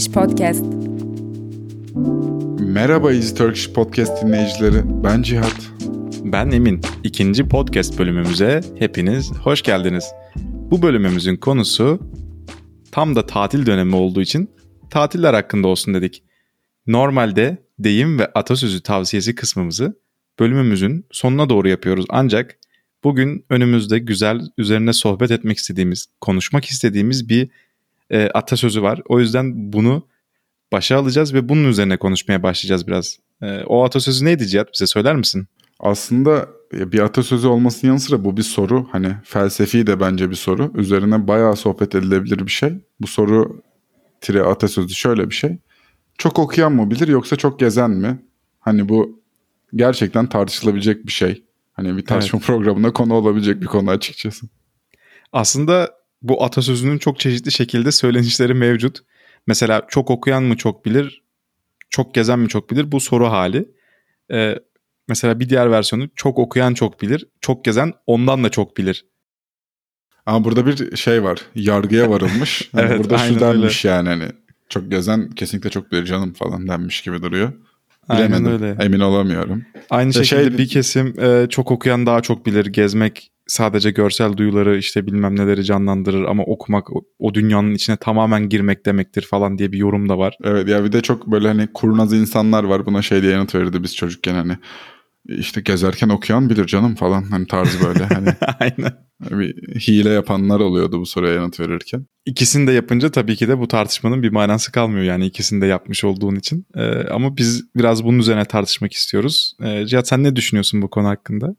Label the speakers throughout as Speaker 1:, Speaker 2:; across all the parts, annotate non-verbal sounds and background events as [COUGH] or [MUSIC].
Speaker 1: Turkish Podcast.
Speaker 2: Merhaba Easy Turkish Podcast dinleyicileri. Ben Cihat.
Speaker 3: Ben Emin. İkinci podcast bölümümüze hepiniz hoş geldiniz. Bu bölümümüzün konusu tam da tatil dönemi olduğu için tatiller hakkında olsun dedik. Normalde deyim ve atasözü tavsiyesi kısmımızı bölümümüzün sonuna doğru yapıyoruz. Ancak bugün önümüzde güzel üzerine sohbet etmek istediğimiz, konuşmak istediğimiz bir e, atasözü var. O yüzden bunu başa alacağız ve bunun üzerine konuşmaya başlayacağız biraz. E, o atasözü neydi Cihat? Bize söyler misin?
Speaker 2: Aslında bir atasözü olmasının yanı sıra bu bir soru. Hani felsefi de bence bir soru. Üzerine bayağı sohbet edilebilir bir şey. Bu soru tire atasözü şöyle bir şey. Çok okuyan mı bilir yoksa çok gezen mi? Hani bu gerçekten tartışılabilecek bir şey. Hani bir tartışma evet. programına konu olabilecek bir konu açıkçası.
Speaker 3: Aslında bu atasözünün çok çeşitli şekilde söylenişleri mevcut. Mesela çok okuyan mı çok bilir, çok gezen mi çok bilir bu soru hali. Ee, mesela bir diğer versiyonu çok okuyan çok bilir, çok gezen ondan da çok bilir.
Speaker 2: Ama burada bir şey var. Yargıya varılmış. [LAUGHS] Hani evet, burada şu denmiş öyle. yani hani çok gezen kesinlikle çok bilir canım falan denmiş gibi duruyor. Bilemedim. Aynen öyle. Emin olamıyorum.
Speaker 3: Aynı işte şekilde şey... bir kesim e, çok okuyan daha çok bilir. Gezmek sadece görsel duyuları işte bilmem neleri canlandırır ama okumak o, o dünyanın içine tamamen girmek demektir falan diye bir yorum da var.
Speaker 2: Evet ya bir de çok böyle hani kurnaz insanlar var buna şey diye yanıt verirdi biz çocukken hani işte gezerken okuyan bilir canım falan hani tarzı böyle hani. [LAUGHS] Aynen. Bir hile yapanlar oluyordu bu soruya yanıt verirken.
Speaker 3: İkisini de yapınca tabii ki de bu tartışmanın bir manası kalmıyor yani ikisini de yapmış olduğun için. Ee, ama biz biraz bunun üzerine tartışmak istiyoruz. Ee, Cihat sen ne düşünüyorsun bu konu hakkında?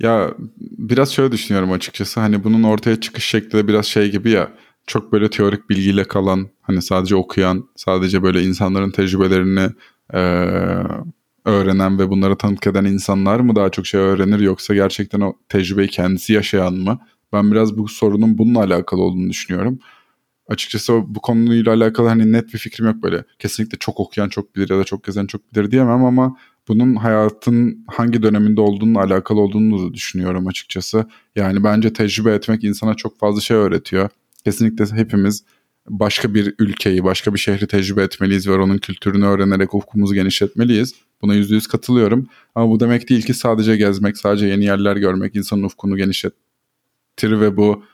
Speaker 2: Ya biraz şöyle düşünüyorum açıkçası. Hani bunun ortaya çıkış şekli de biraz şey gibi ya. Çok böyle teorik bilgiyle kalan, hani sadece okuyan, sadece böyle insanların tecrübelerini e, öğrenen ve bunları tanık eden insanlar mı daha çok şey öğrenir yoksa gerçekten o tecrübeyi kendisi yaşayan mı? Ben biraz bu sorunun bununla alakalı olduğunu düşünüyorum. Açıkçası bu konuyla alakalı hani net bir fikrim yok böyle. Kesinlikle çok okuyan çok bilir ya da çok gezen çok bilir diyemem ama bunun hayatın hangi döneminde olduğunun alakalı olduğunu da düşünüyorum açıkçası. Yani bence tecrübe etmek insana çok fazla şey öğretiyor. Kesinlikle hepimiz başka bir ülkeyi, başka bir şehri tecrübe etmeliyiz ve onun kültürünü öğrenerek ufkumuzu genişletmeliyiz. Buna yüzde yüz katılıyorum. Ama bu demek değil ki sadece gezmek, sadece yeni yerler görmek insanın ufkunu genişletir ve bu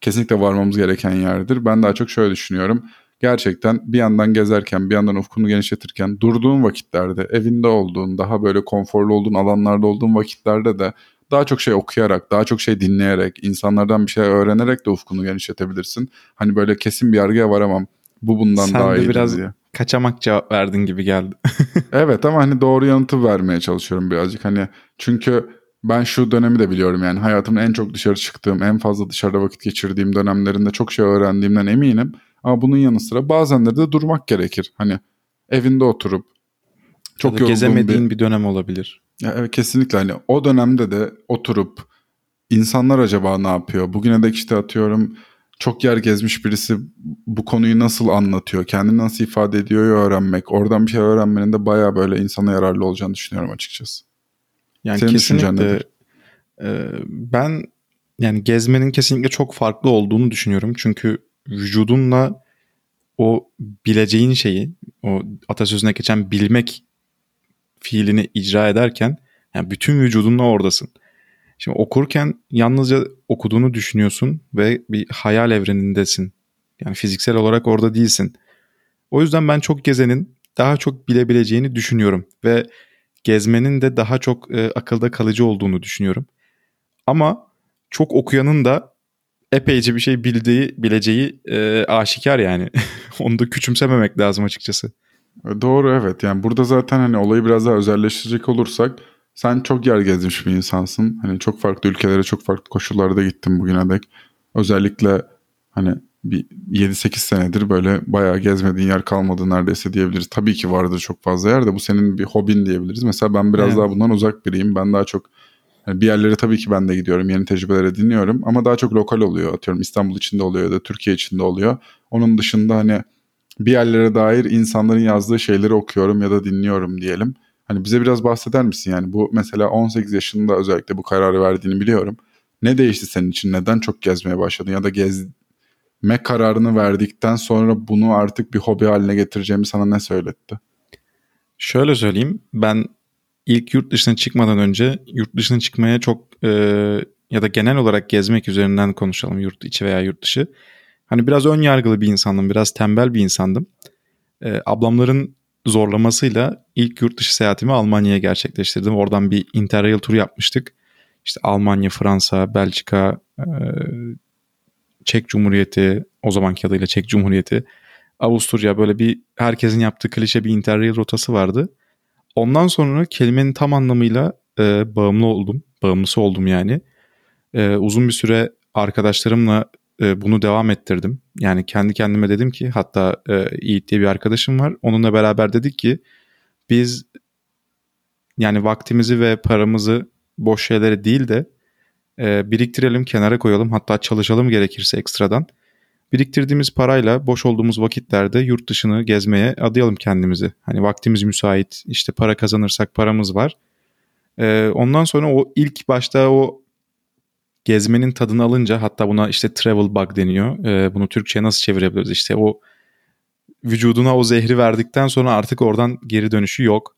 Speaker 2: kesinlikle varmamız gereken yerdir. Ben daha çok şöyle düşünüyorum gerçekten bir yandan gezerken bir yandan ufkunu genişletirken durduğun vakitlerde evinde olduğun daha böyle konforlu olduğun alanlarda olduğun vakitlerde de daha çok şey okuyarak, daha çok şey dinleyerek, insanlardan bir şey öğrenerek de ufkunu genişletebilirsin. Hani böyle kesin bir yargıya varamam. Bu bundan
Speaker 3: Sen
Speaker 2: daha iyi
Speaker 3: biraz
Speaker 2: diye.
Speaker 3: kaçamak cevap verdin gibi geldi. [LAUGHS]
Speaker 2: evet ama hani doğru yanıtı vermeye çalışıyorum birazcık. Hani çünkü ben şu dönemi de biliyorum yani hayatımın en çok dışarı çıktığım, en fazla dışarıda vakit geçirdiğim dönemlerinde çok şey öğrendiğimden eminim. Ama bunun yanı sıra bazenleri de durmak gerekir. Hani evinde oturup
Speaker 3: çok ya gezemediğin bir, bir dönem olabilir.
Speaker 2: Ya evet kesinlikle hani o dönemde de oturup insanlar acaba ne yapıyor? Bugüne dek işte atıyorum çok yer gezmiş birisi bu konuyu nasıl anlatıyor, kendini nasıl ifade ediyor öğrenmek, oradan bir şey öğrenmenin de baya böyle insana yararlı olacağını düşünüyorum açıkçası.
Speaker 3: Yani Senin kesinlikle e, ben yani gezmenin kesinlikle çok farklı olduğunu düşünüyorum. Çünkü vücudunla o bileceğin şeyi, o atasözüne geçen bilmek fiilini icra ederken yani bütün vücudunla oradasın. Şimdi okurken yalnızca okuduğunu düşünüyorsun ve bir hayal evrenindesin. Yani fiziksel olarak orada değilsin. O yüzden ben çok gezenin daha çok bilebileceğini düşünüyorum ve gezmenin de daha çok e, akılda kalıcı olduğunu düşünüyorum. Ama çok okuyanın da epeyce bir şey bildiği, bileceği e, aşikar yani. [LAUGHS] Onu da küçümsememek lazım açıkçası.
Speaker 2: E, doğru evet yani burada zaten hani olayı biraz daha özelleştirecek olursak sen çok yer gezmiş bir insansın. Hani çok farklı ülkelere çok farklı koşullarda gittin bugüne dek. Özellikle hani bir 7-8 senedir böyle bayağı gezmediğin yer kalmadı neredeyse diyebiliriz. Tabii ki vardır çok fazla yer de bu senin bir hobin diyebiliriz. Mesela ben biraz evet. daha bundan uzak biriyim. Ben daha çok bir yerlere tabii ki ben de gidiyorum. Yeni tecrübelere dinliyorum ama daha çok lokal oluyor. Atıyorum İstanbul içinde oluyor ya da Türkiye içinde oluyor. Onun dışında hani bir yerlere dair insanların yazdığı şeyleri okuyorum ya da dinliyorum diyelim. Hani bize biraz bahseder misin yani bu mesela 18 yaşında özellikle bu kararı verdiğini biliyorum. Ne değişti senin için? Neden çok gezmeye başladın ya da gezme me kararını verdikten sonra bunu artık bir hobi haline getireceğimi sana ne söyletti?
Speaker 3: Şöyle söyleyeyim. Ben ilk yurt dışına çıkmadan önce yurt dışına çıkmaya çok e, ya da genel olarak gezmek üzerinden konuşalım yurt içi veya yurt dışı. Hani biraz ön yargılı bir insandım, biraz tembel bir insandım. E, ablamların zorlamasıyla ilk yurt dışı seyahatimi Almanya'ya gerçekleştirdim. Oradan bir interrail tur yapmıştık. İşte Almanya, Fransa, Belçika, e, Çek Cumhuriyeti, o zamanki adıyla Çek Cumhuriyeti, Avusturya böyle bir herkesin yaptığı klişe bir interrail rotası vardı. Ondan sonra kelimenin tam anlamıyla e, bağımlı oldum. Bağımlısı oldum yani. E, uzun bir süre arkadaşlarımla e, bunu devam ettirdim. Yani kendi kendime dedim ki hatta e, Yiğit diye bir arkadaşım var. Onunla beraber dedik ki biz yani vaktimizi ve paramızı boş şeylere değil de e, biriktirelim, kenara koyalım. Hatta çalışalım gerekirse ekstradan. Biriktirdiğimiz parayla boş olduğumuz vakitlerde yurt dışını gezmeye adayalım kendimizi. Hani vaktimiz müsait, işte para kazanırsak paramız var. E, ondan sonra o ilk başta o gezmenin tadını alınca hatta buna işte travel bug deniyor. E, bunu Türkçe'ye nasıl çevirebiliriz? İşte o vücuduna o zehri verdikten sonra artık oradan geri dönüşü yok.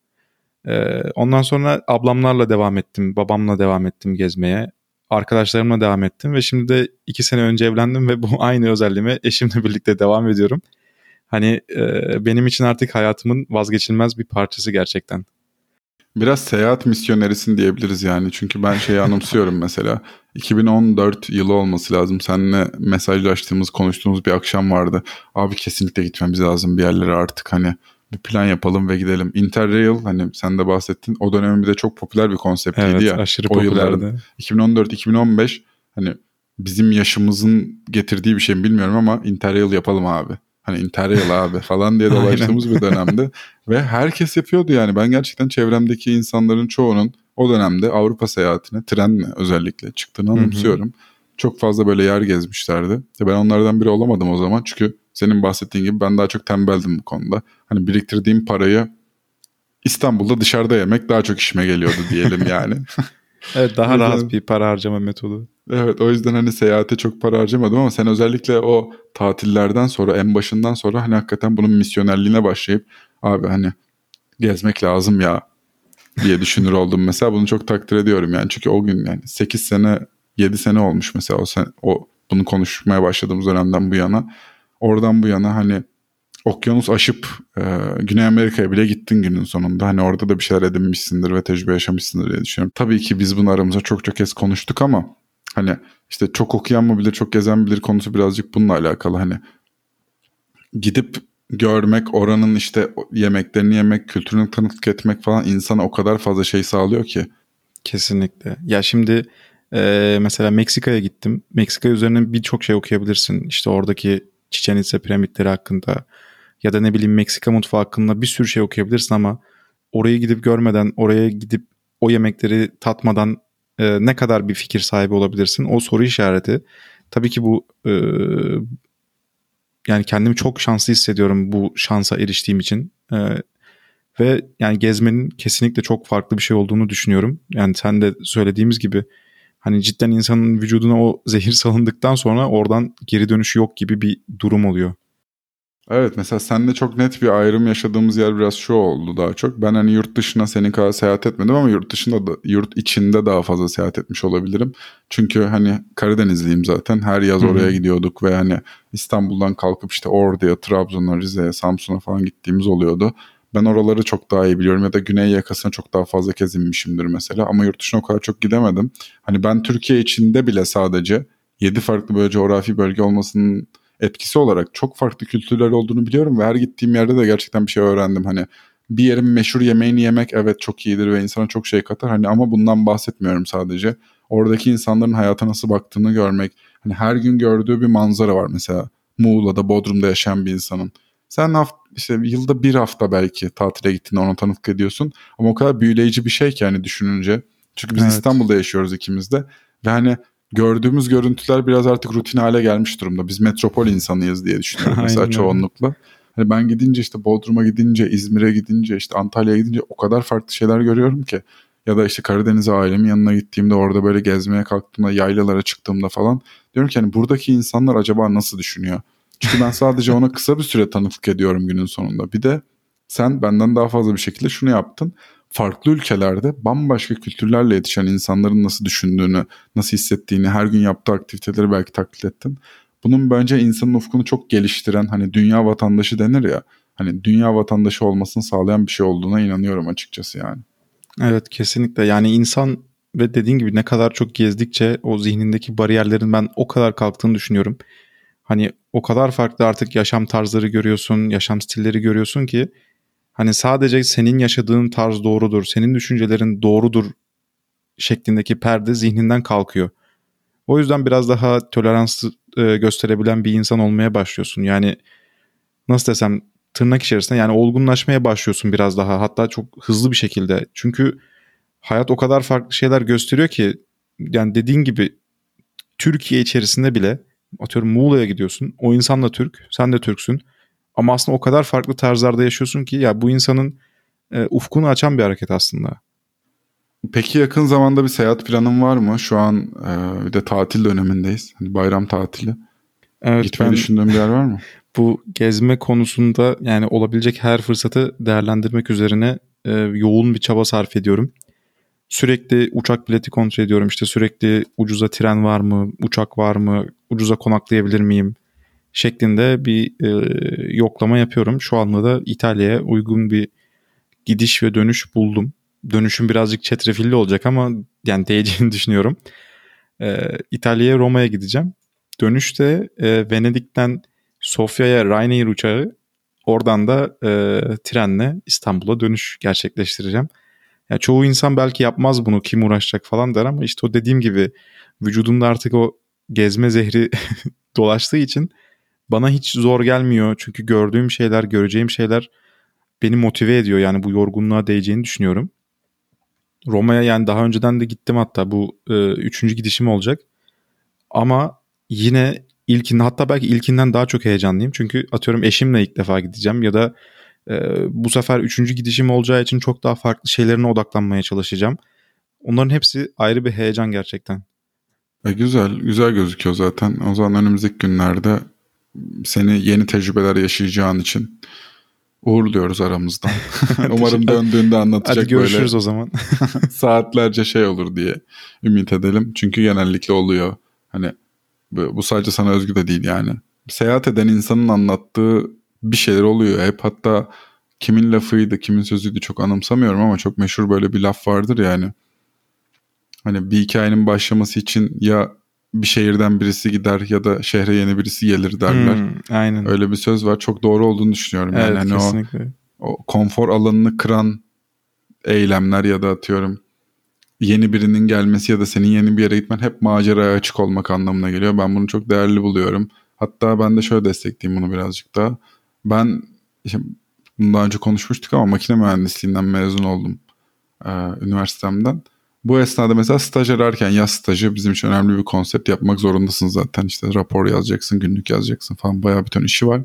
Speaker 3: E, ondan sonra ablamlarla devam ettim, babamla devam ettim gezmeye. Arkadaşlarımla devam ettim ve şimdi de iki sene önce evlendim ve bu [LAUGHS] aynı özelliğime eşimle birlikte devam ediyorum. Hani e, benim için artık hayatımın vazgeçilmez bir parçası gerçekten.
Speaker 2: Biraz seyahat misyonerisin diyebiliriz yani. Çünkü ben şeyi anımsıyorum [LAUGHS] mesela. 2014 yılı olması lazım. Seninle mesajlaştığımız, konuştuğumuz bir akşam vardı. Abi kesinlikle gitmemiz lazım bir yerlere artık hani bir plan yapalım ve gidelim. Interrail hani sen de bahsettin. O dönemin bir de çok popüler bir konseptiydi
Speaker 3: evet,
Speaker 2: ya.
Speaker 3: aşırı popülerdi.
Speaker 2: 2014-2015 hani bizim yaşımızın getirdiği bir şey mi bilmiyorum ama Interrail yapalım abi. Hani Interrail abi falan diye [LAUGHS] dolaştığımız bir dönemde. Ve herkes yapıyordu yani. Ben gerçekten çevremdeki insanların çoğunun o dönemde Avrupa seyahatine trenle özellikle çıktığını anımsıyorum. Çok fazla böyle yer gezmişlerdi. Ben onlardan biri olamadım o zaman. Çünkü senin bahsettiğin gibi ben daha çok tembeldim bu konuda. Hani biriktirdiğim parayı İstanbul'da dışarıda yemek daha çok işime geliyordu diyelim yani. [LAUGHS]
Speaker 3: evet daha rahat bir para harcama metodu.
Speaker 2: Evet o yüzden hani seyahate çok para harcamadım ama sen özellikle o tatillerden sonra en başından sonra hani hakikaten bunun misyonerliğine başlayıp abi hani gezmek lazım ya diye düşünür oldum mesela. Bunu çok takdir ediyorum yani. Çünkü o gün yani 8 sene 7 sene olmuş mesela o sen o bunu konuşmaya başladığımız dönemden bu yana. Oradan bu yana hani okyanus aşıp e, Güney Amerika'ya bile gittin günün sonunda. Hani orada da bir şeyler edinmişsindir ve tecrübe yaşamışsındır diye düşünüyorum. Tabii ki biz bunu aramızda çok çok kez konuştuk ama hani işte çok okuyan mı bilir, çok gezen bilir konusu birazcık bununla alakalı. Hani gidip görmek, oranın işte yemeklerini yemek, kültürünü tanıklık etmek falan insana o kadar fazla şey sağlıyor ki.
Speaker 3: Kesinlikle. Ya şimdi e, mesela Meksika'ya gittim. Meksika üzerine birçok şey okuyabilirsin. İşte oradaki Chichen Itza piramitleri hakkında ya da ne bileyim Meksika mutfağı hakkında bir sürü şey okuyabilirsin ama orayı gidip görmeden, oraya gidip o yemekleri tatmadan e, ne kadar bir fikir sahibi olabilirsin? O soru işareti. Tabii ki bu e, yani kendimi çok şanslı hissediyorum bu şansa eriştiğim için. E, ve yani gezmenin kesinlikle çok farklı bir şey olduğunu düşünüyorum. Yani sen de söylediğimiz gibi hani cidden insanın vücuduna o zehir salındıktan sonra oradan geri dönüşü yok gibi bir durum oluyor.
Speaker 2: Evet mesela seninle çok net bir ayrım yaşadığımız yer biraz şu oldu daha çok. Ben hani yurt dışına senin kadar seyahat etmedim ama yurt dışında da yurt içinde daha fazla seyahat etmiş olabilirim. Çünkü hani Karadenizliyim zaten. Her yaz oraya Hı-hı. gidiyorduk ve hani İstanbul'dan kalkıp işte Ordu'ya, Trabzon'a, Rize'ye, Samsun'a falan gittiğimiz oluyordu. Ben oraları çok daha iyi biliyorum ya da güney yakasına çok daha fazla kez inmişimdir mesela. Ama yurt dışına o kadar çok gidemedim. Hani ben Türkiye içinde bile sadece 7 farklı böyle coğrafi bölge olmasının etkisi olarak çok farklı kültürler olduğunu biliyorum ve her gittiğim yerde de gerçekten bir şey öğrendim. Hani bir yerin meşhur yemeğini yemek evet çok iyidir ve insana çok şey katar. Hani ama bundan bahsetmiyorum sadece. Oradaki insanların hayata nasıl baktığını görmek. Hani her gün gördüğü bir manzara var mesela. Muğla'da, Bodrum'da yaşayan bir insanın. Sen haft işte yılda bir hafta belki tatile gittiğinde ona tanıklık ediyorsun. Ama o kadar büyüleyici bir şey ki hani düşününce. Çünkü biz evet. İstanbul'da yaşıyoruz ikimiz de. Ve hani gördüğümüz görüntüler biraz artık rutin hale gelmiş durumda. Biz metropol insanıyız diye düşünüyorum [LAUGHS] mesela çoğunlukla. Hani ben gidince işte Bodrum'a gidince, İzmir'e gidince, işte Antalya'ya gidince o kadar farklı şeyler görüyorum ki. Ya da işte Karadeniz'e ailemin yanına gittiğimde orada böyle gezmeye kalktığımda yaylalara çıktığımda falan diyorum ki hani buradaki insanlar acaba nasıl düşünüyor? Çünkü ben sadece ona kısa bir süre tanıklık ediyorum günün sonunda. Bir de sen benden daha fazla bir şekilde şunu yaptın. Farklı ülkelerde bambaşka kültürlerle yetişen insanların nasıl düşündüğünü, nasıl hissettiğini, her gün yaptığı aktiviteleri belki taklit ettin. Bunun bence insanın ufkunu çok geliştiren hani dünya vatandaşı denir ya. Hani dünya vatandaşı olmasını sağlayan bir şey olduğuna inanıyorum açıkçası yani.
Speaker 3: Evet kesinlikle yani insan ve dediğin gibi ne kadar çok gezdikçe o zihnindeki bariyerlerin ben o kadar kalktığını düşünüyorum. Hani o kadar farklı artık yaşam tarzları görüyorsun, yaşam stilleri görüyorsun ki hani sadece senin yaşadığın tarz doğrudur, senin düşüncelerin doğrudur şeklindeki perde zihninden kalkıyor. O yüzden biraz daha tolerans e, gösterebilen bir insan olmaya başlıyorsun. Yani nasıl desem tırnak içerisinde yani olgunlaşmaya başlıyorsun biraz daha hatta çok hızlı bir şekilde. Çünkü hayat o kadar farklı şeyler gösteriyor ki yani dediğin gibi Türkiye içerisinde bile atıyorum Muğla'ya gidiyorsun. O insan da Türk, sen de Türksün. Ama aslında o kadar farklı tarzlarda yaşıyorsun ki ya bu insanın e, ufkunu açan bir hareket aslında.
Speaker 2: Peki yakın zamanda bir seyahat planın var mı? Şu an e, bir de tatil dönemindeyiz. Hani bayram tatili. Evet, Gitmeyi ben, düşündüğün bir yer var mı? [LAUGHS]
Speaker 3: Bu gezme konusunda yani olabilecek her fırsatı değerlendirmek üzerine e, yoğun bir çaba sarf ediyorum. Sürekli uçak bileti kontrol ediyorum. İşte sürekli ucuza tren var mı, uçak var mı, ucuza konaklayabilir miyim şeklinde bir e, yoklama yapıyorum. Şu anda da İtalya'ya uygun bir gidiş ve dönüş buldum. Dönüşüm birazcık çetrefilli olacak ama yani değeceğini [LAUGHS] düşünüyorum. E, İtalya'ya Roma'ya gideceğim. Dönüşte e, Venedik'ten Sofya'ya Ryanair uçağı oradan da e, trenle İstanbul'a dönüş gerçekleştireceğim. Yani çoğu insan belki yapmaz bunu kim uğraşacak falan der ama işte o dediğim gibi vücudumda artık o gezme zehri [LAUGHS] dolaştığı için bana hiç zor gelmiyor. Çünkü gördüğüm şeyler, göreceğim şeyler beni motive ediyor. Yani bu yorgunluğa değeceğini düşünüyorum. Roma'ya yani daha önceden de gittim hatta bu e, üçüncü gidişim olacak. Ama yine ilkinde hatta belki ilkinden daha çok heyecanlıyım. Çünkü atıyorum eşimle ilk defa gideceğim ya da e, bu sefer üçüncü gidişim olacağı için çok daha farklı şeylerine odaklanmaya çalışacağım. Onların hepsi ayrı bir heyecan gerçekten.
Speaker 2: E güzel, güzel gözüküyor zaten. O zaman önümüzdeki günlerde seni yeni tecrübeler yaşayacağın için uğurluyoruz aramızdan. [LAUGHS] [LAUGHS] Umarım döndüğünde anlatacak
Speaker 3: Hadi görüşürüz böyle o zaman. [LAUGHS]
Speaker 2: saatlerce şey olur diye ümit edelim. Çünkü genellikle oluyor. Hani bu sadece sana özgü de değil yani. Seyahat eden insanın anlattığı bir şeyler oluyor. Hep hatta kimin lafıydı, kimin sözüydü çok anımsamıyorum ama çok meşhur böyle bir laf vardır yani. Hani bir hikayenin başlaması için ya bir şehirden birisi gider ya da şehre yeni birisi gelir derler. Hmm, aynen. Öyle bir söz var. Çok doğru olduğunu düşünüyorum. Evet, yani hani kesinlikle. O, o konfor alanını kıran eylemler ya da atıyorum yeni birinin gelmesi ya da senin yeni bir yere gitmen hep maceraya açık olmak anlamına geliyor. Ben bunu çok değerli buluyorum. Hatta ben de şöyle destekleyeyim bunu birazcık daha. Ben işte bundan önce konuşmuştuk ama makine mühendisliğinden mezun oldum e, üniversitemden. Bu esnada mesela staj ararken yaz stajı bizim için önemli bir konsept yapmak zorundasın zaten. İşte rapor yazacaksın, günlük yazacaksın falan bayağı bir ton işi var.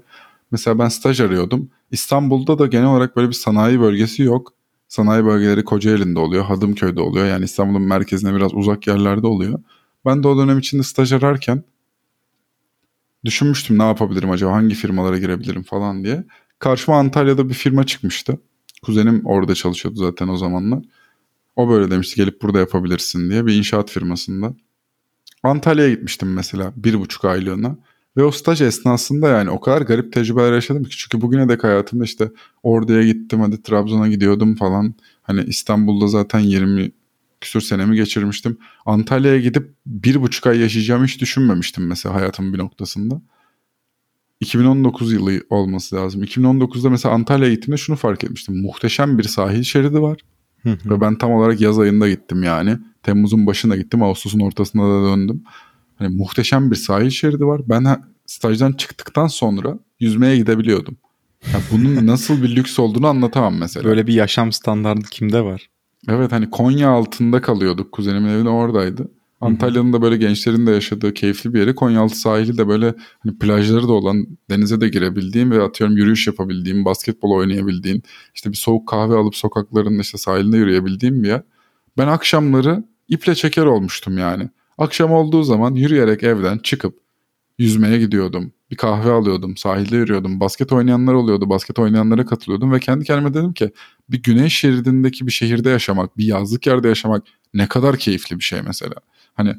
Speaker 2: Mesela ben staj arıyordum. İstanbul'da da genel olarak böyle bir sanayi bölgesi yok. Sanayi bölgeleri Kocaeli'nde oluyor, Hadımköy'de oluyor. Yani İstanbul'un merkezine biraz uzak yerlerde oluyor. Ben de o dönem içinde staj ararken düşünmüştüm ne yapabilirim acaba, hangi firmalara girebilirim falan diye. Karşıma Antalya'da bir firma çıkmıştı. Kuzenim orada çalışıyordu zaten o zamanlar. O böyle demişti gelip burada yapabilirsin diye bir inşaat firmasında. Antalya'ya gitmiştim mesela bir buçuk aylığına. Ve o staj esnasında yani o kadar garip tecrübeler yaşadım ki. Çünkü bugüne dek hayatımda işte Ordu'ya gittim hadi Trabzon'a gidiyordum falan. Hani İstanbul'da zaten 20 küsur senemi geçirmiştim. Antalya'ya gidip bir buçuk ay yaşayacağımı hiç düşünmemiştim mesela hayatımın bir noktasında. 2019 yılı olması lazım. 2019'da mesela Antalya'ya gittiğimde şunu fark etmiştim. Muhteşem bir sahil şeridi var. Ve ben tam olarak yaz ayında gittim yani. Temmuz'un başında gittim. Ağustos'un ortasında da döndüm. Hani muhteşem bir sahil şeridi var. Ben stajdan çıktıktan sonra yüzmeye gidebiliyordum. Yani bunun [LAUGHS] nasıl bir lüks olduğunu anlatamam mesela.
Speaker 3: Böyle bir yaşam standartı kimde var?
Speaker 2: Evet hani Konya altında kalıyorduk. Kuzenimin evi de oradaydı. Antalya'nın da böyle gençlerin de yaşadığı keyifli bir yeri. Konyaaltı sahili de böyle hani plajları da olan, denize de girebildiğim ve atıyorum yürüyüş yapabildiğim, basketbol oynayabildiğin, işte bir soğuk kahve alıp sokakların işte sahilinde yürüyebildiğim bir yer. Ben akşamları iple çeker olmuştum yani. Akşam olduğu zaman yürüyerek evden çıkıp yüzmeye gidiyordum. Bir kahve alıyordum, sahilde yürüyordum. Basket oynayanlar oluyordu, basket oynayanlara katılıyordum ve kendi kendime dedim ki bir güney şeridindeki bir şehirde yaşamak, bir yazlık yerde yaşamak ne kadar keyifli bir şey mesela. Hani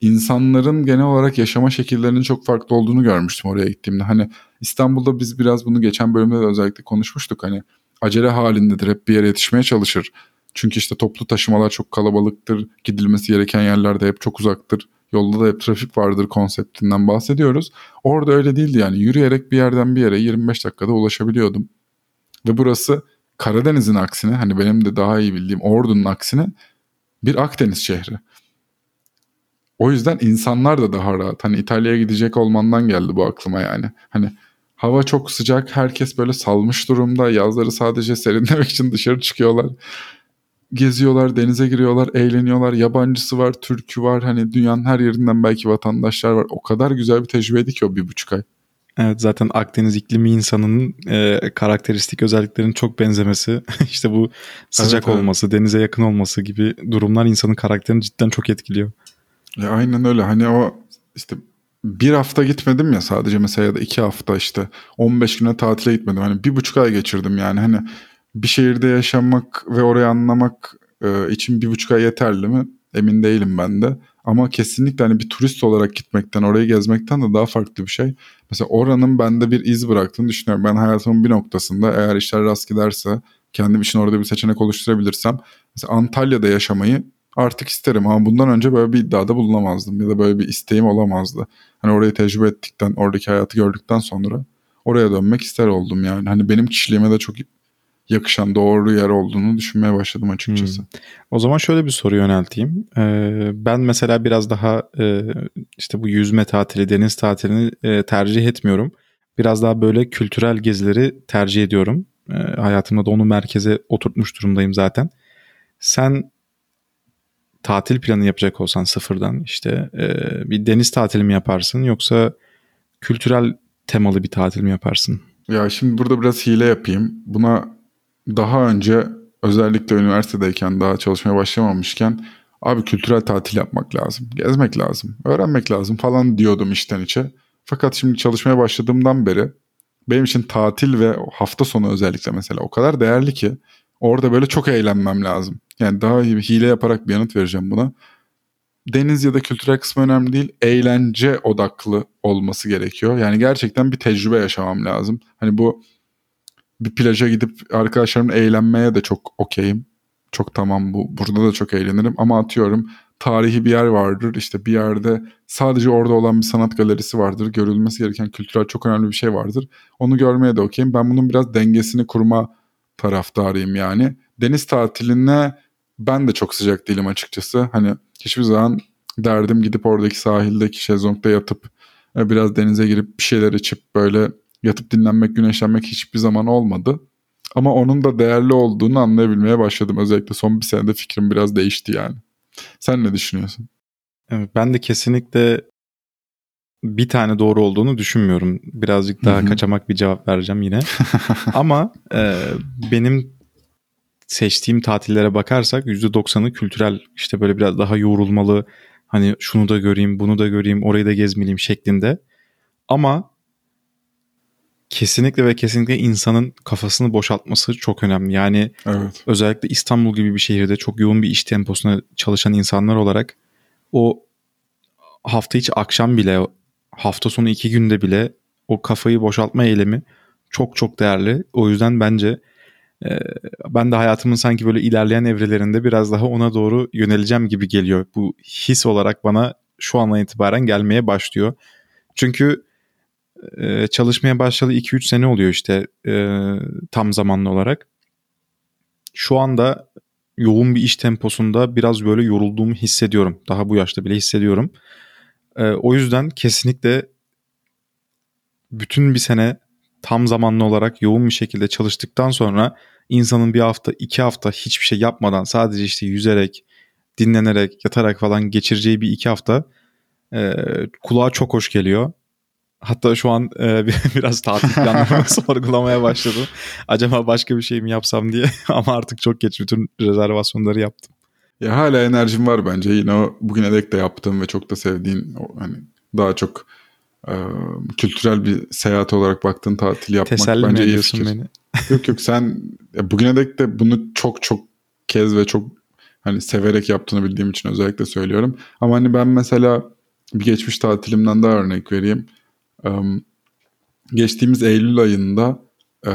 Speaker 2: insanların genel olarak yaşama şekillerinin çok farklı olduğunu görmüştüm oraya gittiğimde. Hani İstanbul'da biz biraz bunu geçen bölümde de özellikle konuşmuştuk. Hani acele halindedir, hep bir yere yetişmeye çalışır. Çünkü işte toplu taşımalar çok kalabalıktır, gidilmesi gereken yerlerde hep çok uzaktır. Yolda da hep trafik vardır konseptinden bahsediyoruz. Orada öyle değildi yani yürüyerek bir yerden bir yere 25 dakikada ulaşabiliyordum. Ve burası Karadeniz'in aksine hani benim de daha iyi bildiğim Ordu'nun aksine bir Akdeniz şehri. O yüzden insanlar da daha rahat. Hani İtalya'ya gidecek olmandan geldi bu aklıma yani. Hani hava çok sıcak. Herkes böyle salmış durumda. Yazları sadece serinlemek için dışarı çıkıyorlar. Geziyorlar, denize giriyorlar, eğleniyorlar. Yabancısı var, Türk'ü var. Hani dünyanın her yerinden belki vatandaşlar var. O kadar güzel bir tecrübeydi ki o bir buçuk ay.
Speaker 3: Evet zaten Akdeniz iklimi insanın e, karakteristik özelliklerinin çok benzemesi [LAUGHS] işte bu sıcak evet, olması, evet. denize yakın olması gibi durumlar insanın karakterini cidden çok etkiliyor.
Speaker 2: Ya aynen öyle hani o işte bir hafta gitmedim ya sadece mesela ya da iki hafta işte 15 güne tatile gitmedim. Hani bir buçuk ay geçirdim yani hani bir şehirde yaşamak ve orayı anlamak e, için bir buçuk ay yeterli mi? Emin değilim ben de. Ama kesinlikle hani bir turist olarak gitmekten, orayı gezmekten de daha farklı bir şey. Mesela oranın bende bir iz bıraktığını düşünüyorum. Ben hayatımın bir noktasında eğer işler rast giderse kendim için orada bir seçenek oluşturabilirsem mesela Antalya'da yaşamayı artık isterim ama bundan önce böyle bir iddiada bulunamazdım ya da böyle bir isteğim olamazdı. Hani orayı tecrübe ettikten, oradaki hayatı gördükten sonra oraya dönmek ister oldum yani. Hani benim kişiliğime de çok yakışan doğru yer olduğunu düşünmeye başladım açıkçası. Hmm.
Speaker 3: O zaman şöyle bir soru yönelteyim. Ee, ben mesela biraz daha e, işte bu yüzme tatili, deniz tatilini e, tercih etmiyorum. Biraz daha böyle kültürel gezileri tercih ediyorum. E, hayatımda da onu merkeze oturtmuş durumdayım zaten. Sen tatil planı yapacak olsan sıfırdan işte e, bir deniz tatili mi yaparsın yoksa kültürel temalı bir tatil mi yaparsın?
Speaker 2: Ya şimdi burada biraz hile yapayım. Buna daha önce özellikle üniversitedeyken daha çalışmaya başlamamışken abi kültürel tatil yapmak lazım. Gezmek lazım. Öğrenmek lazım falan diyordum içten içe. Fakat şimdi çalışmaya başladığımdan beri benim için tatil ve hafta sonu özellikle mesela o kadar değerli ki orada böyle çok eğlenmem lazım. Yani daha iyi bir hile yaparak bir yanıt vereceğim buna. Deniz ya da kültürel kısmı önemli değil. Eğlence odaklı olması gerekiyor. Yani gerçekten bir tecrübe yaşamam lazım. Hani bu bir plaja gidip arkadaşlarımla eğlenmeye de çok okeyim. Çok tamam bu. Burada da çok eğlenirim ama atıyorum tarihi bir yer vardır. İşte bir yerde sadece orada olan bir sanat galerisi vardır. Görülmesi gereken kültürel çok önemli bir şey vardır. Onu görmeye de okeyim. Ben bunun biraz dengesini kurma taraftarıyım yani. Deniz tatiline ben de çok sıcak değilim açıkçası. Hani hiçbir zaman derdim gidip oradaki sahildeki şezlongda yatıp e, biraz denize girip bir şeyler içip böyle yatıp dinlenmek, güneşlenmek hiçbir zaman olmadı. Ama onun da değerli olduğunu anlayabilmeye başladım. Özellikle son bir senede fikrim biraz değişti yani. Sen ne düşünüyorsun?
Speaker 3: Evet, ben de kesinlikle bir tane doğru olduğunu düşünmüyorum. Birazcık daha Hı-hı. kaçamak bir cevap vereceğim yine. [LAUGHS] Ama e, benim seçtiğim tatillere bakarsak %90'ı kültürel işte böyle biraz daha yoğrulmalı hani şunu da göreyim bunu da göreyim orayı da gezmeliyim şeklinde. Ama kesinlikle ve kesinlikle insanın kafasını boşaltması çok önemli. Yani evet. özellikle İstanbul gibi bir şehirde çok yoğun bir iş temposuna çalışan insanlar olarak o hafta içi akşam bile hafta sonu iki günde bile o kafayı boşaltma eylemi çok çok değerli. O yüzden bence ben de hayatımın sanki böyle ilerleyen evrelerinde biraz daha ona doğru yöneleceğim gibi geliyor. Bu his olarak bana şu andan itibaren gelmeye başlıyor. Çünkü e, çalışmaya başladı 2-3 sene oluyor işte e, tam zamanlı olarak. Şu anda yoğun bir iş temposunda biraz böyle yorulduğumu hissediyorum. Daha bu yaşta bile hissediyorum. E, o yüzden kesinlikle bütün bir sene tam zamanlı olarak yoğun bir şekilde çalıştıktan sonra insanın bir hafta iki hafta hiçbir şey yapmadan sadece işte yüzerek dinlenerek yatarak falan geçireceği bir iki hafta e, kulağa çok hoş geliyor. Hatta şu an e, [LAUGHS] biraz tatil planlarımı [LAUGHS] sorgulamaya başladım. Acaba başka bir şey mi yapsam diye [LAUGHS] ama artık çok geç bütün rezervasyonları yaptım.
Speaker 2: Ya hala enerjim var bence. Yine o bugüne dek de yaptığım ve çok da sevdiğin o hani daha çok e, kültürel bir seyahat olarak baktığın tatil yapmak
Speaker 3: Teselli
Speaker 2: bence iyi fikir.
Speaker 3: beni? [LAUGHS]
Speaker 2: Yok yok sen ya bugüne dek de bunu çok çok kez ve çok hani severek yaptığını bildiğim için özellikle söylüyorum. Ama hani ben mesela bir geçmiş tatilimden daha örnek vereyim. Um, geçtiğimiz Eylül ayında e,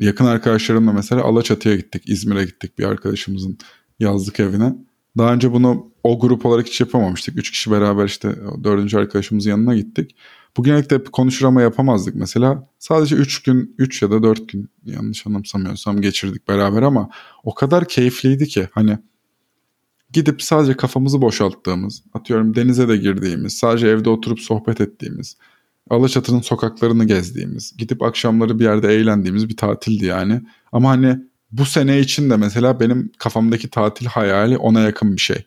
Speaker 2: yakın arkadaşlarımla mesela Alaçatı'ya gittik. İzmir'e gittik bir arkadaşımızın yazlık evine. Daha önce bunu o grup olarak hiç yapamamıştık. Üç kişi beraber işte dördüncü arkadaşımızın yanına gittik. Bugün hep konuşur ama yapamazdık mesela. Sadece 3 gün, 3 ya da 4 gün yanlış anımsamıyorsam geçirdik beraber ama o kadar keyifliydi ki hani gidip sadece kafamızı boşalttığımız, atıyorum denize de girdiğimiz, sadece evde oturup sohbet ettiğimiz, Alaçatı'nın sokaklarını gezdiğimiz, gidip akşamları bir yerde eğlendiğimiz bir tatildi yani. Ama hani bu sene için de mesela benim kafamdaki tatil hayali ona yakın bir şey.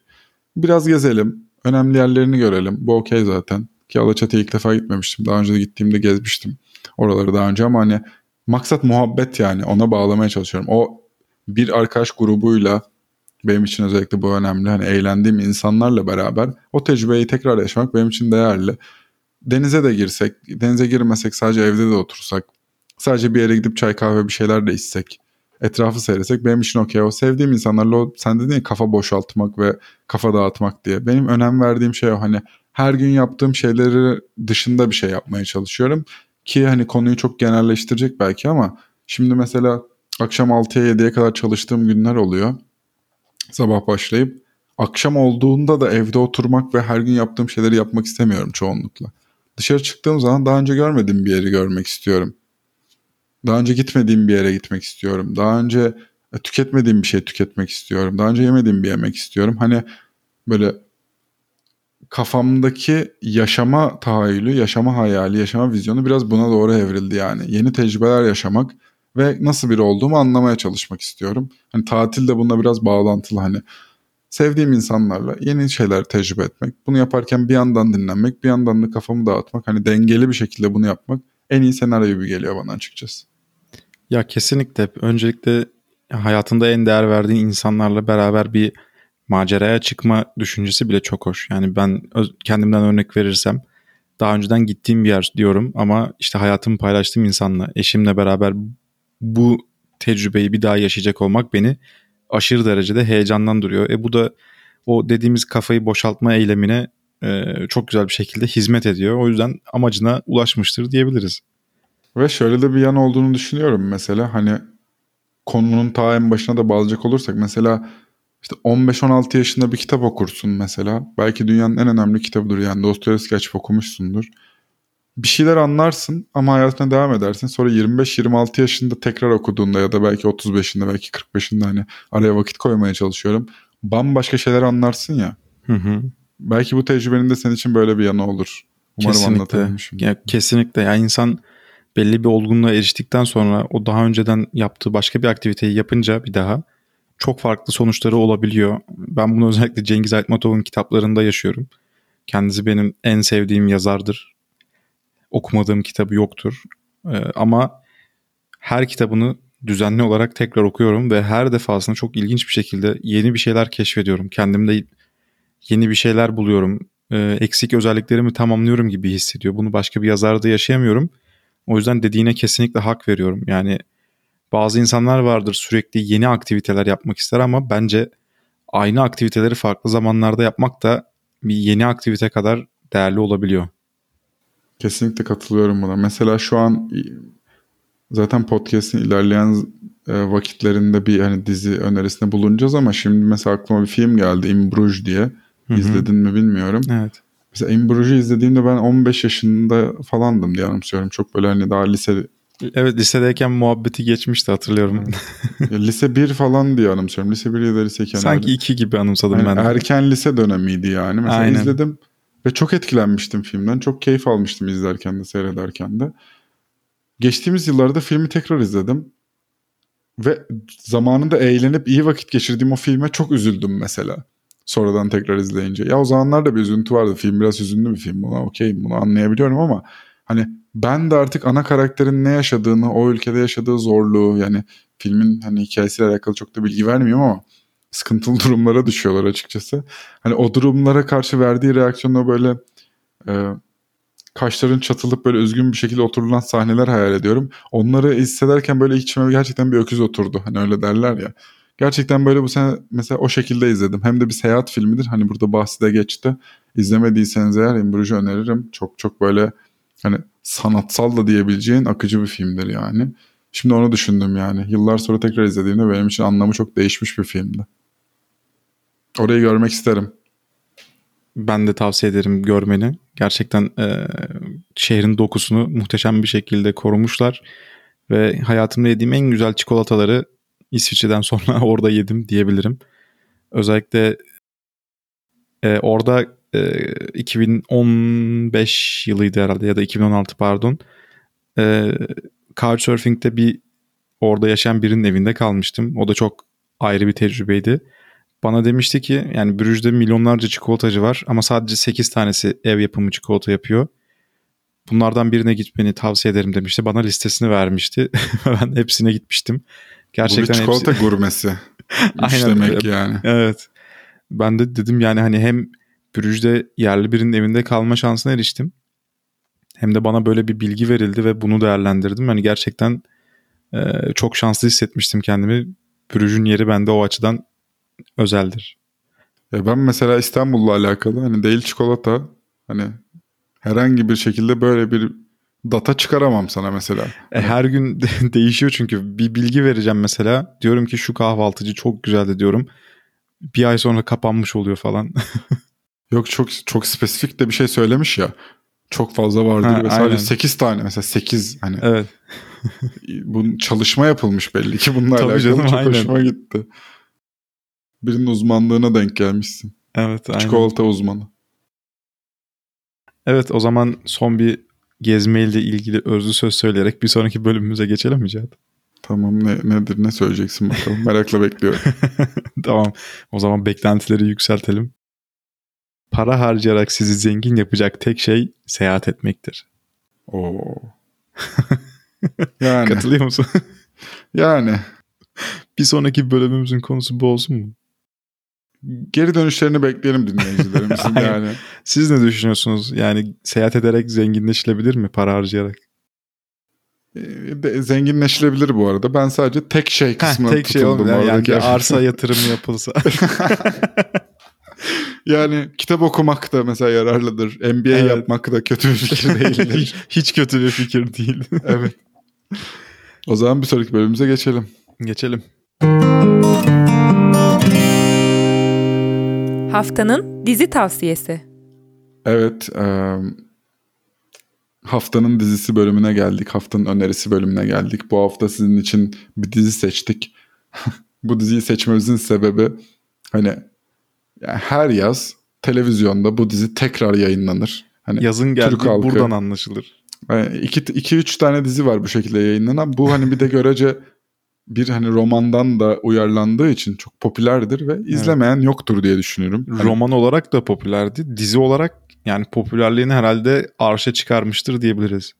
Speaker 2: Biraz gezelim, önemli yerlerini görelim. Bu okey zaten. Ki Alaçatı'ya ilk defa gitmemiştim. Daha önce de gittiğimde gezmiştim oraları daha önce ama hani maksat muhabbet yani ona bağlamaya çalışıyorum. O bir arkadaş grubuyla benim için özellikle bu önemli. Hani eğlendiğim insanlarla beraber o tecrübeyi tekrar yaşamak benim için değerli. Denize de girsek, denize girmesek sadece evde de otursak, sadece bir yere gidip çay kahve bir şeyler de içsek, etrafı seyresek benim için okey. O sevdiğim insanlarla o sen dedin ya kafa boşaltmak ve kafa dağıtmak diye. Benim önem verdiğim şey o hani her gün yaptığım şeyleri dışında bir şey yapmaya çalışıyorum. Ki hani konuyu çok genelleştirecek belki ama şimdi mesela akşam 6'ya 7'ye kadar çalıştığım günler oluyor. Sabah başlayıp akşam olduğunda da evde oturmak ve her gün yaptığım şeyleri yapmak istemiyorum çoğunlukla. Dışarı çıktığım zaman daha önce görmediğim bir yeri görmek istiyorum. Daha önce gitmediğim bir yere gitmek istiyorum. Daha önce tüketmediğim bir şey tüketmek istiyorum. Daha önce yemediğim bir yemek istiyorum. Hani böyle kafamdaki yaşama tahayyülü, yaşama hayali, yaşama vizyonu biraz buna doğru evrildi yani. Yeni tecrübeler yaşamak ve nasıl biri olduğumu anlamaya çalışmak istiyorum. Hani tatil de bununla biraz bağlantılı hani. Sevdiğim insanlarla yeni şeyler tecrübe etmek. Bunu yaparken bir yandan dinlenmek, bir yandan da kafamı dağıtmak. Hani dengeli bir şekilde bunu yapmak en iyi senaryo gibi geliyor bana açıkçası.
Speaker 3: Ya kesinlikle. Öncelikle hayatında en değer verdiğin insanlarla beraber bir maceraya çıkma düşüncesi bile çok hoş. Yani ben kendimden örnek verirsem daha önceden gittiğim bir yer diyorum ama işte hayatımı paylaştığım insanla, eşimle beraber bu tecrübeyi bir daha yaşayacak olmak beni aşırı derecede heyecanlandırıyor. E bu da o dediğimiz kafayı boşaltma eylemine e, çok güzel bir şekilde hizmet ediyor. O yüzden amacına ulaşmıştır diyebiliriz.
Speaker 2: Ve şöyle de bir yan olduğunu düşünüyorum mesela hani konunun ta en başına da bağlayacak olursak mesela işte 15-16 yaşında bir kitap okursun mesela. Belki dünyanın en önemli kitabıdır yani Dostoyevski açıp okumuşsundur. Bir şeyler anlarsın ama hayatına devam edersin. Sonra 25-26 yaşında tekrar okuduğunda ya da belki 35'inde belki 45'inde hani araya vakit koymaya çalışıyorum. Bambaşka şeyler anlarsın ya.
Speaker 3: Hı hı.
Speaker 2: Belki bu tecrübenin de senin için böyle bir yanı olur. Umarım
Speaker 3: kesinlikle.
Speaker 2: anlatabilmişim.
Speaker 3: Ya, kesinlikle. Yani insan belli bir olgunluğa eriştikten sonra o daha önceden yaptığı başka bir aktiviteyi yapınca bir daha çok farklı sonuçları olabiliyor. Ben bunu özellikle Cengiz Aytmatov'un kitaplarında yaşıyorum. Kendisi benim en sevdiğim yazardır. Okumadığım kitabı yoktur. Ee, ama her kitabını düzenli olarak tekrar okuyorum ve her defasında çok ilginç bir şekilde yeni bir şeyler keşfediyorum. Kendimde yeni bir şeyler buluyorum. Ee, eksik özelliklerimi tamamlıyorum gibi hissediyor. Bunu başka bir yazarda yaşayamıyorum. O yüzden dediğine kesinlikle hak veriyorum. Yani bazı insanlar vardır sürekli yeni aktiviteler yapmak ister ama bence aynı aktiviteleri farklı zamanlarda yapmak da bir yeni aktivite kadar değerli olabiliyor.
Speaker 2: Kesinlikle katılıyorum buna. Mesela şu an zaten podcast'in ilerleyen e, vakitlerinde bir hani dizi önerisinde bulunacağız ama şimdi mesela aklıma bir film geldi In Bruges diye. Hı-hı. İzledin mi bilmiyorum.
Speaker 3: Evet.
Speaker 2: Mesela Bruges'u izlediğimde ben 15 yaşında falandım diye anımsıyorum. Çok böyle hani daha lise
Speaker 3: Evet lisedeyken muhabbeti geçmişti hatırlıyorum.
Speaker 2: lise 1 falan diye anımsıyorum. Lise 1 ya da lise 2.
Speaker 3: Sanki 2 gibi anımsadım
Speaker 2: yani
Speaker 3: ben.
Speaker 2: Erken lise dönemiydi yani. Mesela Aynen. izledim ve çok etkilenmiştim filmden. Çok keyif almıştım izlerken de seyrederken de. Geçtiğimiz yıllarda filmi tekrar izledim. Ve zamanında eğlenip iyi vakit geçirdiğim o filme çok üzüldüm mesela. Sonradan tekrar izleyince. Ya o zamanlarda bir üzüntü vardı. Film biraz hüzünlü bir film. Buna okeyim bunu anlayabiliyorum ama hani ben de artık ana karakterin ne yaşadığını, o ülkede yaşadığı zorluğu yani filmin hani hikayesiyle alakalı çok da bilgi vermiyorum ama sıkıntılı [LAUGHS] durumlara düşüyorlar açıkçası. Hani o durumlara karşı verdiği reaksiyonla böyle e, kaşların çatılıp böyle üzgün bir şekilde oturulan sahneler hayal ediyorum. Onları hissederken böyle içime gerçekten bir öküz oturdu. Hani öyle derler ya. Gerçekten böyle bu sene mesela o şekilde izledim. Hem de bir seyahat filmidir. Hani burada bahsi de geçti. İzlemediyseniz eğer Bruges'i öneririm. Çok çok böyle hani sanatsal da diyebileceğin akıcı bir filmdir yani. Şimdi onu düşündüm yani. Yıllar sonra tekrar izlediğimde benim için anlamı çok değişmiş bir filmdi. Orayı görmek isterim.
Speaker 3: Ben de tavsiye ederim görmeni. Gerçekten e, şehrin dokusunu muhteşem bir şekilde korumuşlar. Ve hayatımda yediğim en güzel çikolataları İsviçre'den sonra [LAUGHS] orada yedim diyebilirim. Özellikle e, orada e, 2015 yılıydı herhalde ya da 2016 pardon. E, Couchsurfing'de bir orada yaşayan birinin evinde kalmıştım. O da çok ayrı bir tecrübeydi. Bana demişti ki yani Brüj'de milyonlarca çikolatacı var ama sadece 8 tanesi ev yapımı çikolata yapıyor. Bunlardan birine gitmeni tavsiye ederim demişti. Bana listesini vermişti. [LAUGHS] ben hepsine gitmiştim.
Speaker 2: Gerçekten Bu bir çikolata hepsi... gurmesi. [LAUGHS] Aynen demek yani.
Speaker 3: Evet. Ben de dedim yani hani hem Brüj'de yerli birinin evinde kalma şansına eriştim. Hem de bana böyle bir bilgi verildi ve bunu değerlendirdim. Hani gerçekten e, çok şanslı hissetmiştim kendimi. Brüj'ün yeri bende o açıdan özeldir.
Speaker 2: Ya ben mesela İstanbul'la alakalı hani değil çikolata hani herhangi bir şekilde böyle bir data çıkaramam sana mesela.
Speaker 3: E, her gün [LAUGHS] değişiyor çünkü bir bilgi vereceğim mesela. Diyorum ki şu kahvaltıcı çok güzeldi diyorum. Bir ay sonra kapanmış oluyor falan. [LAUGHS]
Speaker 2: Yok çok çok spesifik de bir şey söylemiş ya. Çok fazla vardır ha, ve sadece aynen. 8 tane mesela 8 hani.
Speaker 3: Evet. [LAUGHS]
Speaker 2: bu çalışma yapılmış belli ki bununla alakalı canım, çok aynen. hoşuma gitti. Birinin uzmanlığına denk gelmişsin.
Speaker 3: Evet aynen.
Speaker 2: Çikolata uzmanı.
Speaker 3: Evet o zaman son bir gezmeyle ilgili özlü söz söyleyerek bir sonraki bölümümüze geçelim mi Cihat?
Speaker 2: Tamam ne, nedir ne söyleyeceksin bakalım merakla bekliyorum. [LAUGHS]
Speaker 3: tamam o zaman beklentileri yükseltelim. Para harcayarak sizi zengin yapacak tek şey seyahat etmektir.
Speaker 2: Oo. [LAUGHS] yani.
Speaker 3: Katılıyor musun?
Speaker 2: yani.
Speaker 3: Bir sonraki bölümümüzün konusu bu olsun mu?
Speaker 2: Geri dönüşlerini bekleyelim dinleyicilerimizin [LAUGHS] yani.
Speaker 3: Siz ne düşünüyorsunuz? Yani seyahat ederek zenginleşilebilir mi para harcayarak?
Speaker 2: De, zenginleşilebilir bu arada. Ben sadece tek şey kısmına tek şey tutuldum.
Speaker 3: Şey yani, yani arsa yatırımı yapılsa. [LAUGHS]
Speaker 2: yani kitap okumak da mesela yararlıdır. MBA evet. yapmak da kötü bir fikir değildir. [LAUGHS]
Speaker 3: Hiç kötü bir fikir değil.
Speaker 2: evet. O zaman bir sonraki bölümümüze geçelim.
Speaker 3: Geçelim.
Speaker 1: Haftanın dizi tavsiyesi.
Speaker 2: Evet, e, haftanın dizisi bölümüne geldik. Haftanın önerisi bölümüne geldik. Bu hafta sizin için bir dizi seçtik. [LAUGHS] bu diziyi seçmemizin sebebi hani yani her yaz televizyonda bu dizi tekrar yayınlanır. Hani
Speaker 3: Yazın geldi Türk halkı, buradan anlaşılır.
Speaker 2: Yani iki, iki üç tane dizi var bu şekilde yayınlanan. Bu hani bir de görece bir hani romandan da uyarlandığı için çok popülerdir ve izlemeyen evet. yoktur diye düşünüyorum.
Speaker 3: Hani Roman olarak da popülerdi. Dizi olarak yani popülerliğini herhalde arşa çıkarmıştır diyebiliriz.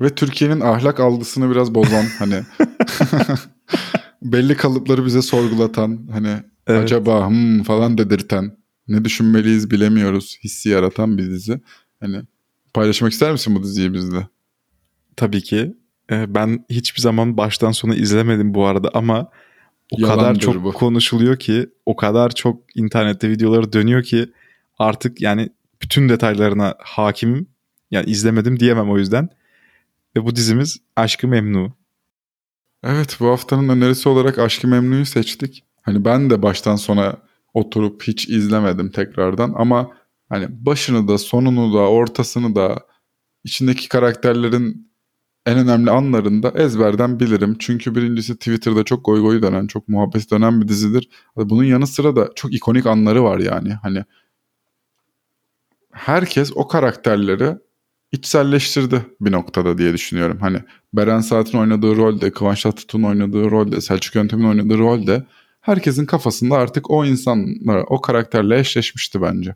Speaker 2: Ve Türkiye'nin ahlak algısını biraz bozan [LAUGHS] hani [LAUGHS] belli kalıpları bize sorgulatan hani evet. acaba hmm falan dedirten ne düşünmeliyiz bilemiyoruz hissi yaratan bir dizi. Hani paylaşmak ister misin bu diziyi bizle?
Speaker 3: Tabii ki. Ee, ben hiçbir zaman baştan sona izlemedim bu arada ama o Yalandır kadar çok bu. konuşuluyor ki, o kadar çok internette videoları dönüyor ki artık yani bütün detaylarına hakimim. Yani izlemedim diyemem o yüzden. Ve bu dizimiz Aşkı Memnu.
Speaker 2: Evet bu haftanın önerisi olarak Aşkı Memnu'yu seçtik. Hani ben de baştan sona oturup hiç izlemedim tekrardan ama hani başını da sonunu da ortasını da içindeki karakterlerin en önemli anlarında ezberden bilirim. Çünkü birincisi Twitter'da çok goy goy dönen, çok muhabbet dönen bir dizidir. Bunun yanı sıra da çok ikonik anları var yani. Hani herkes o karakterleri içselleştirdi bir noktada diye düşünüyorum. Hani Beren Saat'in oynadığı rolde, Kıvanç Tatlıtuğ'un oynadığı rolde, Selçuk Yöntem'in oynadığı rolde herkesin kafasında artık o insanla, o karakterle eşleşmişti bence.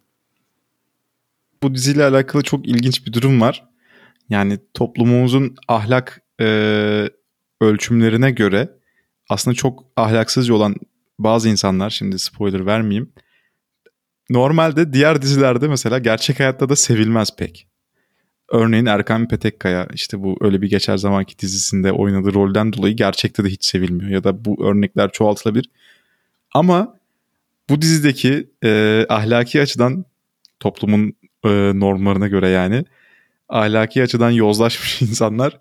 Speaker 3: Bu diziyle alakalı çok ilginç bir durum var. Yani toplumumuzun ahlak e, ölçümlerine göre aslında çok ahlaksızca olan bazı insanlar şimdi spoiler vermeyeyim. Normalde diğer dizilerde mesela gerçek hayatta da sevilmez pek. Örneğin Erkan Petekkaya işte bu öyle bir geçer zamanki dizisinde oynadığı rolden dolayı gerçekte de hiç sevilmiyor. Ya da bu örnekler çoğaltılabilir. Ama bu dizideki e, ahlaki açıdan toplumun e, normlarına göre yani ahlaki açıdan yozlaşmış [LAUGHS] insanlar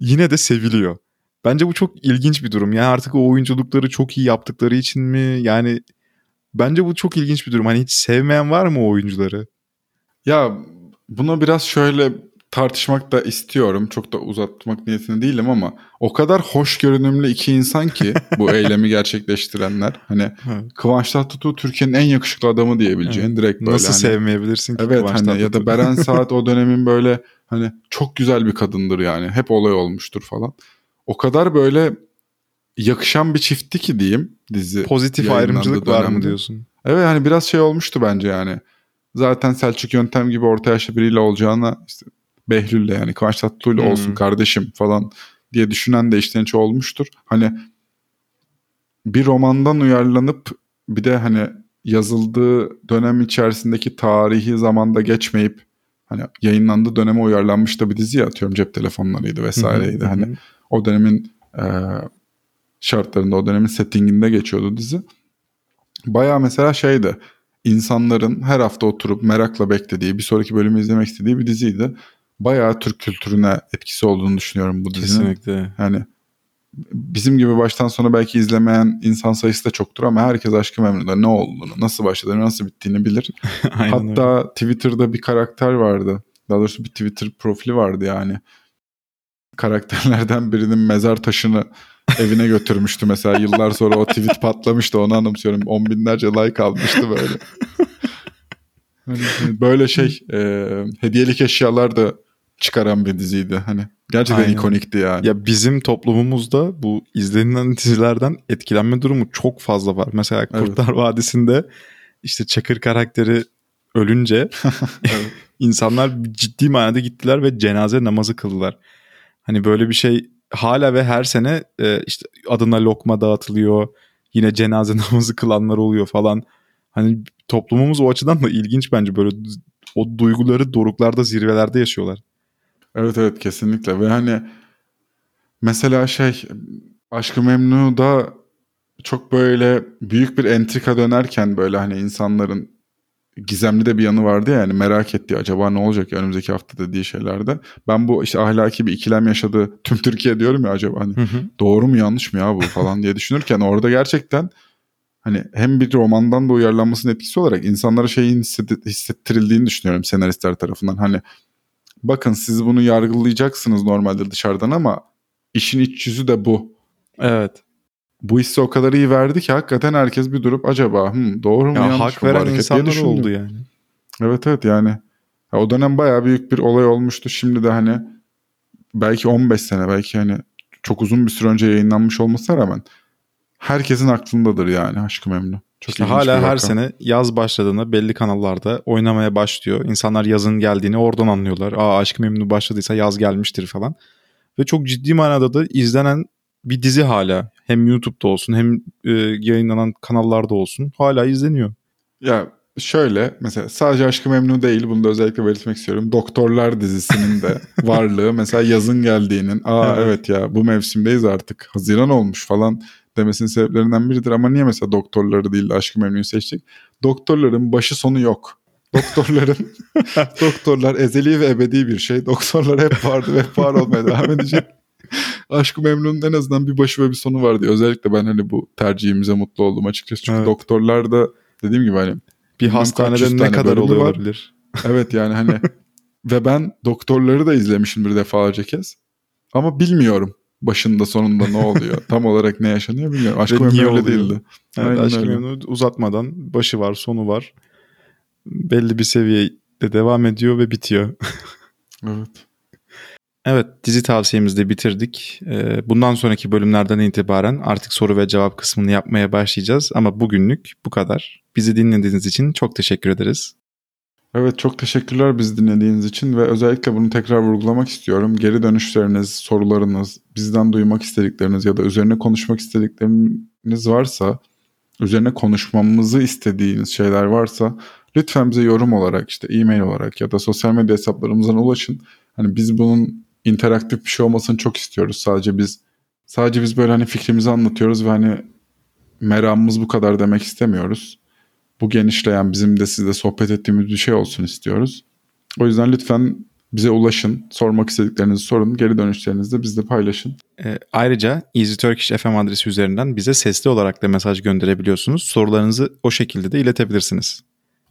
Speaker 3: yine de seviliyor. Bence bu çok ilginç bir durum. Yani artık o oyunculukları çok iyi yaptıkları için mi? Yani bence bu çok ilginç bir durum. Hani hiç sevmeyen var mı o oyuncuları?
Speaker 2: Ya buna biraz şöyle tartışmak da istiyorum. Çok da uzatmak niyetinde değilim ama o kadar hoş görünümlü iki insan ki bu [LAUGHS] eylemi gerçekleştirenler. Hani Kıvanç Tatlıtuğ Türkiye'nin en yakışıklı adamı diyebileceğin evet. direkt böyle.
Speaker 3: Nasıl
Speaker 2: hani,
Speaker 3: sevmeyebilirsin ki
Speaker 2: Evet Kıvanç hani ya da Beren Saat [LAUGHS] o dönemin böyle hani çok güzel bir kadındır yani. Hep olay olmuştur falan. O kadar böyle yakışan bir çiftti ki diyeyim dizi.
Speaker 3: Pozitif ayrımcılık dönemde. var mı diyorsun?
Speaker 2: Evet hani biraz şey olmuştu bence yani. Zaten Selçuk Yöntem gibi orta yaşlı biriyle olacağına işte Behlül'le yani Kıvanç Tatlıtuğ'yla hmm. olsun kardeşim falan diye düşünen de içten içe olmuştur. Hani bir romandan uyarlanıp bir de hani yazıldığı dönem içerisindeki tarihi zamanda geçmeyip hani yayınlandığı döneme uyarlanmış da bir dizi ya atıyorum cep telefonlarıydı vesaireydi. hani o dönemin e, şartlarında o dönemin settinginde geçiyordu dizi. Baya mesela şeydi insanların her hafta oturup merakla beklediği bir sonraki bölümü izlemek istediği bir diziydi. Bayağı Türk kültürüne etkisi olduğunu düşünüyorum bu dizinin.
Speaker 3: Kesinlikle.
Speaker 2: Yani bizim gibi baştan sona belki izlemeyen insan sayısı da çoktur ama herkes Aşkı Memnu'da ne olduğunu, nasıl başladığını, nasıl bittiğini bilir. [LAUGHS] Hatta öyle. Twitter'da bir karakter vardı. Daha doğrusu bir Twitter profili vardı yani. Karakterlerden birinin mezar taşını evine götürmüştü mesela. Yıllar sonra o tweet patlamıştı onu anımsıyorum. On binlerce like almıştı böyle. [LAUGHS] Böyle şey e, hediyelik eşyalar da çıkaran bir diziydi. Hani gerçekten Aynen. ikonikti yani.
Speaker 3: Ya bizim toplumumuzda bu izlenilen dizilerden etkilenme durumu çok fazla var. Mesela Kurtlar evet. Vadisi'nde işte Çakır karakteri ölünce [LAUGHS] insanlar ciddi manada gittiler ve cenaze namazı kıldılar. Hani böyle bir şey hala ve her sene e, işte adına lokma dağıtılıyor. Yine cenaze [LAUGHS] namazı kılanlar oluyor falan. Hani toplumumuz o açıdan da ilginç bence böyle o duyguları doruklarda zirvelerde yaşıyorlar.
Speaker 2: Evet evet kesinlikle ve hani mesela şey Aşkı Memnu'da çok böyle büyük bir entrika dönerken böyle hani insanların gizemli de bir yanı vardı ya yani merak etti acaba ne olacak önümüzdeki hafta dediği şeylerde. Ben bu işte ahlaki bir ikilem yaşadı tüm Türkiye diyorum ya acaba hani hı hı. doğru mu yanlış mı ya bu falan diye düşünürken orada gerçekten hani hem bir romandan da uyarlanmasının etkisi olarak insanlara şeyin hissettirildiğini düşünüyorum senaristler tarafından. Hani bakın siz bunu yargılayacaksınız normalde dışarıdan ama işin iç yüzü de bu.
Speaker 3: Evet.
Speaker 2: Bu hissi o kadar iyi verdi ki hakikaten herkes bir durup acaba hmm, doğru mu ya yanlış hak
Speaker 3: mı veren insanlar oldu yani.
Speaker 2: Evet evet yani. Ya o dönem bayağı büyük bir olay olmuştu. Şimdi de hani belki 15 sene belki hani çok uzun bir süre önce yayınlanmış olmasına rağmen herkesin aklındadır yani Aşkı Memnu.
Speaker 3: Çok işte hala her sene yaz başladığında belli kanallarda oynamaya başlıyor. İnsanlar yazın geldiğini oradan anlıyorlar. Aa Aşkı Memnu başladıysa yaz gelmiştir falan. Ve çok ciddi manada da izlenen bir dizi hala. Hem YouTube'da olsun hem e, yayınlanan kanallarda olsun hala izleniyor.
Speaker 2: Ya şöyle mesela sadece Aşkı Memnu değil bunu da özellikle belirtmek istiyorum. Doktorlar dizisinin de [LAUGHS] varlığı mesela yazın geldiğinin aa evet. evet ya bu mevsimdeyiz artık Haziran olmuş falan demesinin sebeplerinden biridir. Ama niye mesela doktorları değil de Aşkı Memnu'yu seçtik? Doktorların başı sonu yok. Doktorların [LAUGHS] doktorlar ezeli ve ebedi bir şey. Doktorlar hep vardı ve hep var olmaya devam edecek. Aşkı Memnun'un en azından bir başı ve bir sonu vardı. Özellikle ben hani bu tercihimize mutlu oldum açıkçası. Çünkü evet. doktorlar da dediğim gibi hani
Speaker 3: bir hastanede ne kadar oluyor olabilir.
Speaker 2: Evet yani hani [LAUGHS] ve ben doktorları da izlemişimdir defalarca kez. Ama bilmiyorum başında sonunda ne oluyor. Tam olarak ne yaşanıyor bilmiyorum. Aşk Memnu öyle değildi.
Speaker 3: Evet, Aşk Memnu uzatmadan başı var sonu var. Belli bir seviyede devam ediyor ve bitiyor.
Speaker 2: evet.
Speaker 3: Evet dizi tavsiyemizi de bitirdik. Ee, bundan sonraki bölümlerden itibaren artık soru ve cevap kısmını yapmaya başlayacağız. Ama bugünlük bu kadar. Bizi dinlediğiniz için çok teşekkür ederiz.
Speaker 2: Evet çok teşekkürler bizi dinlediğiniz için ve özellikle bunu tekrar vurgulamak istiyorum. Geri dönüşleriniz, sorularınız, bizden duymak istedikleriniz ya da üzerine konuşmak istedikleriniz varsa üzerine konuşmamızı istediğiniz şeyler varsa lütfen bize yorum olarak işte e-mail olarak ya da sosyal medya hesaplarımızdan ulaşın. Hani biz bunun interaktif bir şey olmasını çok istiyoruz. Sadece biz sadece biz böyle hani fikrimizi anlatıyoruz ve hani meramımız bu kadar demek istemiyoruz. Bu genişleyen bizim de sizle sohbet ettiğimiz bir şey olsun istiyoruz. O yüzden lütfen bize ulaşın. Sormak istediklerinizi sorun. Geri dönüşlerinizi de bizle paylaşın.
Speaker 3: E, ayrıca Easy Turkish FM adresi üzerinden bize sesli olarak da mesaj gönderebiliyorsunuz. Sorularınızı o şekilde de iletebilirsiniz.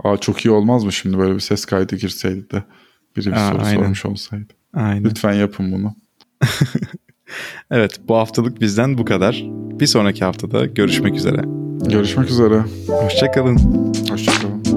Speaker 2: Aa çok iyi olmaz mı şimdi böyle bir ses kaydı girseydi de biri bir Aa, soru aynen. sormuş olsaydı. Aynen. Lütfen yapın bunu. [LAUGHS]
Speaker 3: evet bu haftalık bizden bu kadar. Bir sonraki haftada görüşmek üzere.
Speaker 2: Görüşmek üzere.
Speaker 3: Hoşçakalın.
Speaker 2: Hoşçakalın.